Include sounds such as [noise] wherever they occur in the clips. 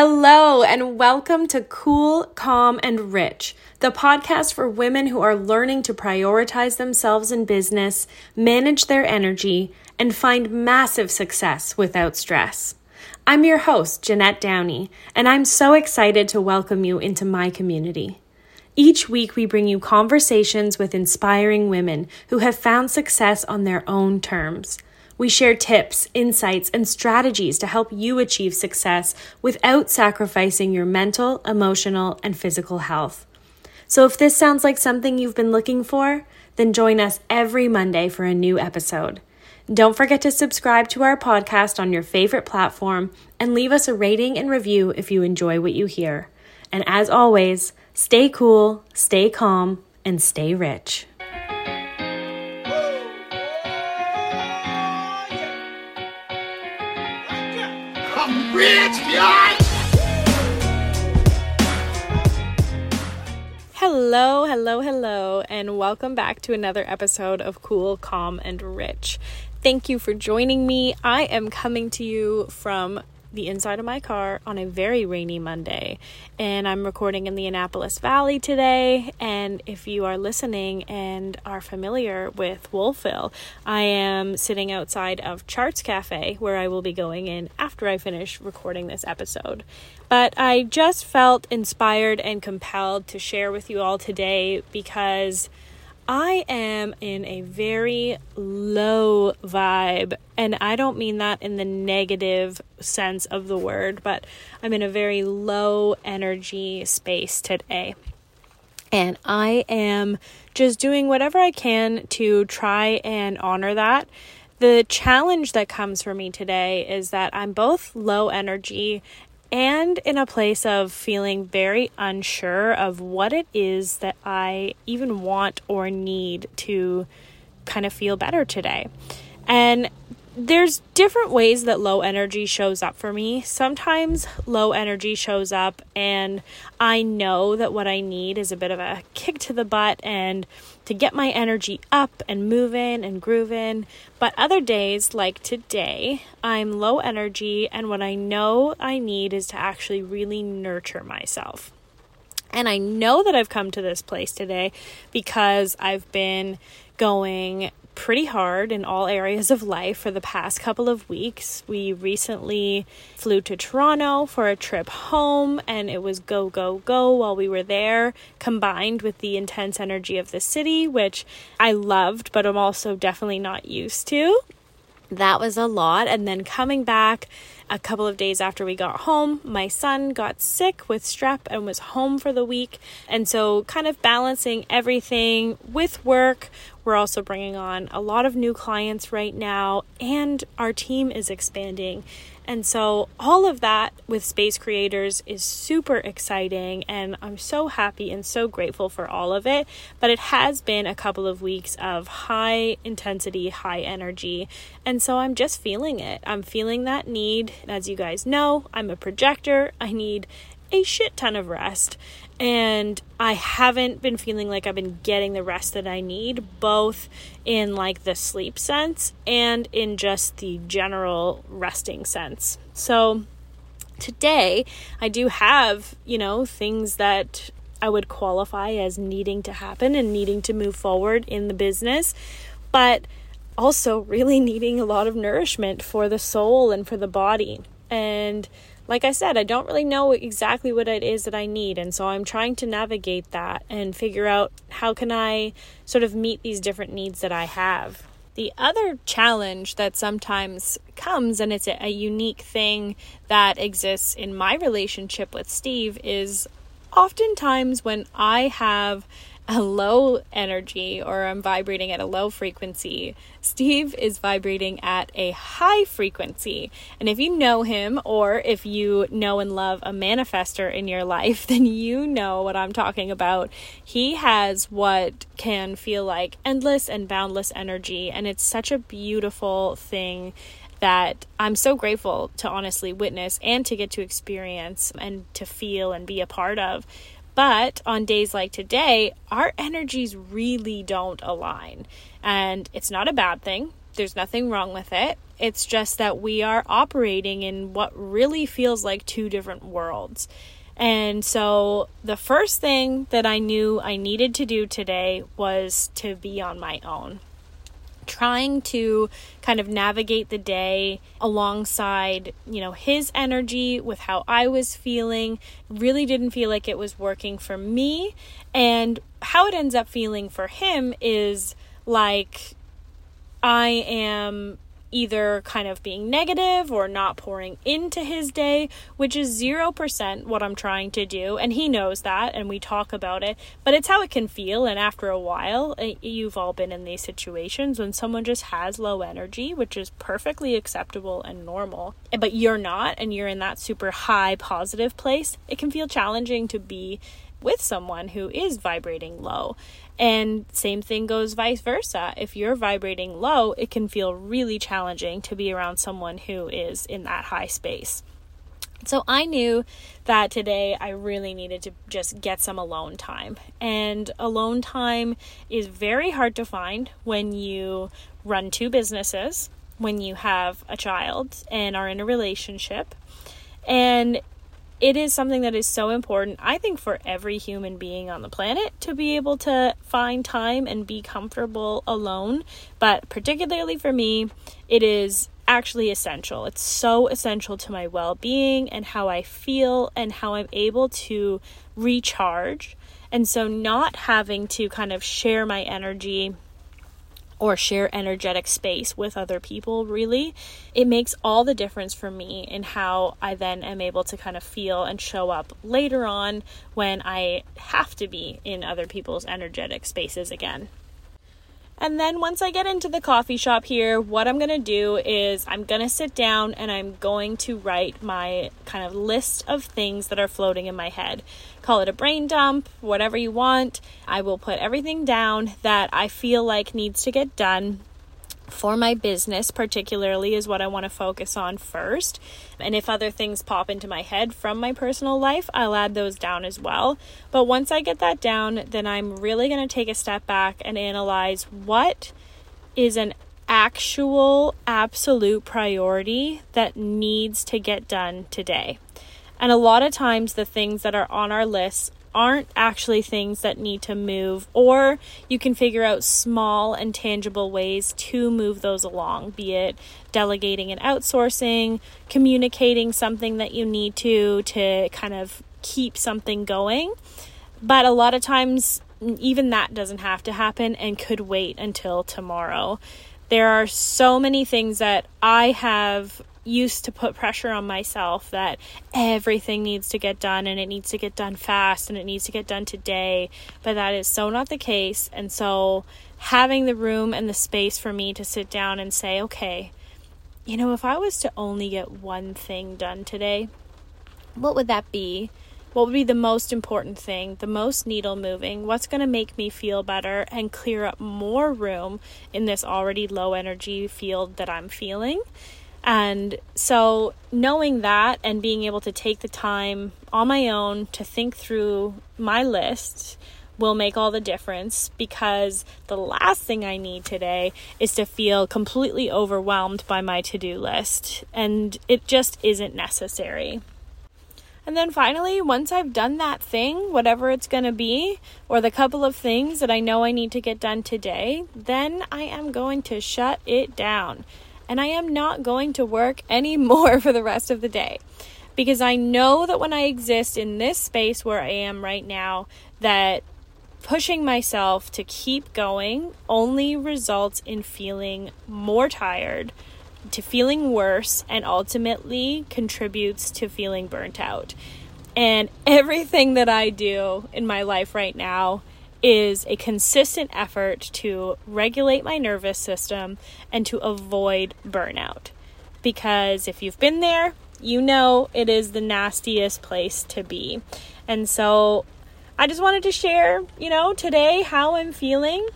Hello, and welcome to Cool, Calm, and Rich, the podcast for women who are learning to prioritize themselves in business, manage their energy, and find massive success without stress. I'm your host, Jeanette Downey, and I'm so excited to welcome you into my community. Each week, we bring you conversations with inspiring women who have found success on their own terms. We share tips, insights, and strategies to help you achieve success without sacrificing your mental, emotional, and physical health. So, if this sounds like something you've been looking for, then join us every Monday for a new episode. Don't forget to subscribe to our podcast on your favorite platform and leave us a rating and review if you enjoy what you hear. And as always, stay cool, stay calm, and stay rich. Rich, bitch! Hello, hello, hello, and welcome back to another episode of Cool, Calm, and Rich. Thank you for joining me. I am coming to you from the inside of my car on a very rainy Monday. And I'm recording in the Annapolis Valley today. And if you are listening and are familiar with Wolfville, I am sitting outside of Charts Cafe where I will be going in after I finish recording this episode. But I just felt inspired and compelled to share with you all today because I am in a very low vibe, and I don't mean that in the negative sense of the word, but I'm in a very low energy space today. And I am just doing whatever I can to try and honor that. The challenge that comes for me today is that I'm both low energy and in a place of feeling very unsure of what it is that I even want or need to kind of feel better today. And there's different ways that low energy shows up for me. Sometimes low energy shows up, and I know that what I need is a bit of a kick to the butt and to get my energy up and moving and grooving. But other days, like today, I'm low energy, and what I know I need is to actually really nurture myself. And I know that I've come to this place today because I've been going pretty hard in all areas of life for the past couple of weeks. We recently flew to Toronto for a trip home, and it was go, go, go while we were there, combined with the intense energy of the city, which I loved, but I'm also definitely not used to. That was a lot. And then coming back, a couple of days after we got home, my son got sick with strep and was home for the week. And so, kind of balancing everything with work. We're also bringing on a lot of new clients right now, and our team is expanding. And so, all of that with Space Creators is super exciting, and I'm so happy and so grateful for all of it. But it has been a couple of weeks of high intensity, high energy, and so I'm just feeling it. I'm feeling that need. As you guys know, I'm a projector, I need a shit ton of rest and I haven't been feeling like I've been getting the rest that I need, both in like the sleep sense and in just the general resting sense. So today, I do have, you know, things that I would qualify as needing to happen and needing to move forward in the business, but also really needing a lot of nourishment for the soul and for the body. And like I said, I don't really know exactly what it is that I need. And so I'm trying to navigate that and figure out how can I sort of meet these different needs that I have. The other challenge that sometimes comes, and it's a, a unique thing that exists in my relationship with Steve, is oftentimes when I have a low energy or I'm vibrating at a low frequency. Steve is vibrating at a high frequency. And if you know him or if you know and love a manifester in your life, [laughs] then you know what I'm talking about. He has what can feel like endless and boundless energy. And it's such a beautiful thing that I'm so grateful to honestly witness and to get to experience and to feel and be a part of. But on days like today, our energies really don't align. And it's not a bad thing. There's nothing wrong with it. It's just that we are operating in what really feels like two different worlds. And so the first thing that I knew I needed to do today was to be on my own. Trying to kind of navigate the day alongside, you know, his energy with how I was feeling really didn't feel like it was working for me. And how it ends up feeling for him is like I am either kind of being negative or not pouring into his day, which is 0% what I'm trying to do. And he knows that, and we talk about it, but it's how it can feel. And after a while, eh, you've all been in these situations when someone just has low energy, which is perfectly acceptable and normal, but you're not, and you're in that super high positive place. It can feel challenging to be with someone who is vibrating low. And same thing goes vice versa. If you're vibrating low, it can feel really challenging to be around someone who is in that high space. So I knew that today I really needed to just get some alone time. And alone time is very hard to find when you run two businesses, when you have a child and are in a relationship. And it is something that is so important, I think, for every human being on the planet to be able to find time and be comfortable alone. But particularly for me, it is actually essential. It's so essential to my well being and how I feel and how I'm able to recharge. And so, not having to kind of share my energy or share energetic space with other people, really, it makes all the difference for me in how I then am able to kind of feel and show up later on when I have to be in other people's energetic spaces again. And then once I get into the coffee shop here, what I'm going to do is I'm going to sit down and I'm going to write my kind of list of things that are floating in my head. Call it a brain dump, whatever you want. I will put everything down that I feel like needs to get done for my business, particularly, is what I want to focus on first. And if other things pop into my head from my personal life, I'll add those down as well. But once I get that down, then I'm really going to take a step back and analyze what is an actual, absolute priority that needs to get done today. And a lot of times, the things that are on our list aren't actually things that need to move, or you can figure out small and tangible ways to move those along, be it delegating and outsourcing, communicating something that you need to to kind of keep something going. But a lot of times, even that doesn't have to happen and could wait until tomorrow. There are so many things that I have used to put pressure on myself that everything needs to get done and it needs to get done fast and it needs to get done today. But that is so not the case. And so having the room and the space for me to sit down and say, okay, you know, if I was to only get one thing done today, what would that be? What would be the most important thing, the most needle moving? What's going to make me feel better and clear up more room in this already low energy field that I'm feeling? And so, knowing that and being able to take the time on my own to think through my list will make all the difference because the last thing I need today is to feel completely overwhelmed by my to do list, and it just isn't necessary. And then finally, once I've done that thing, whatever it's going to be, or the couple of things that I know I need to get done today, then I am going to shut it down and I am not going to work anymore [laughs] for the rest of the day. Because I know that when I exist in this space where I am right now, that pushing myself to keep going only results in feeling more tired, to feeling worse, and ultimately contributes to feeling burnt out. And everything that I do in my life right now is a consistent effort to regulate my nervous system and to avoid burnout. Because if you've been there, you know it is the nastiest place to be. And so I just wanted to share, you know, today how I'm feeling.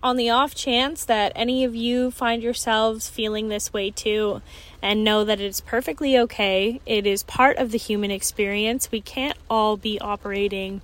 On the off chance that any of you find yourselves feeling this way too, and know that it's perfectly okay. It is part of the human experience. We can't all be operating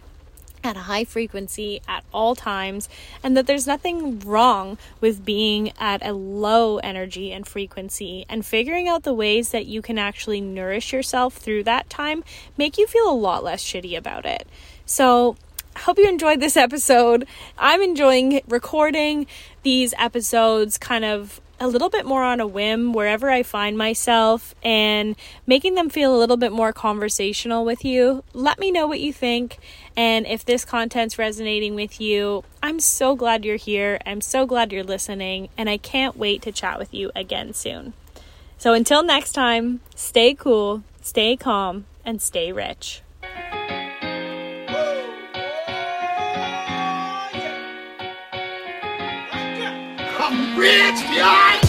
at a high frequency at all times, and that there's nothing wrong with being at a low energy and frequency, and figuring out the ways that you can actually nourish yourself through that time make you feel a lot less shitty about it. So, I hope you enjoyed this episode. I'm enjoying recording these episodes kind of a little bit more on a whim wherever I find myself and making them feel a little bit more conversational with you. Let me know what you think and if this content's resonating with you. I'm so glad you're here. I'm so glad you're listening and I can't wait to chat with you again soon. So until next time, stay cool, stay calm, and stay rich. I'm rich, guy.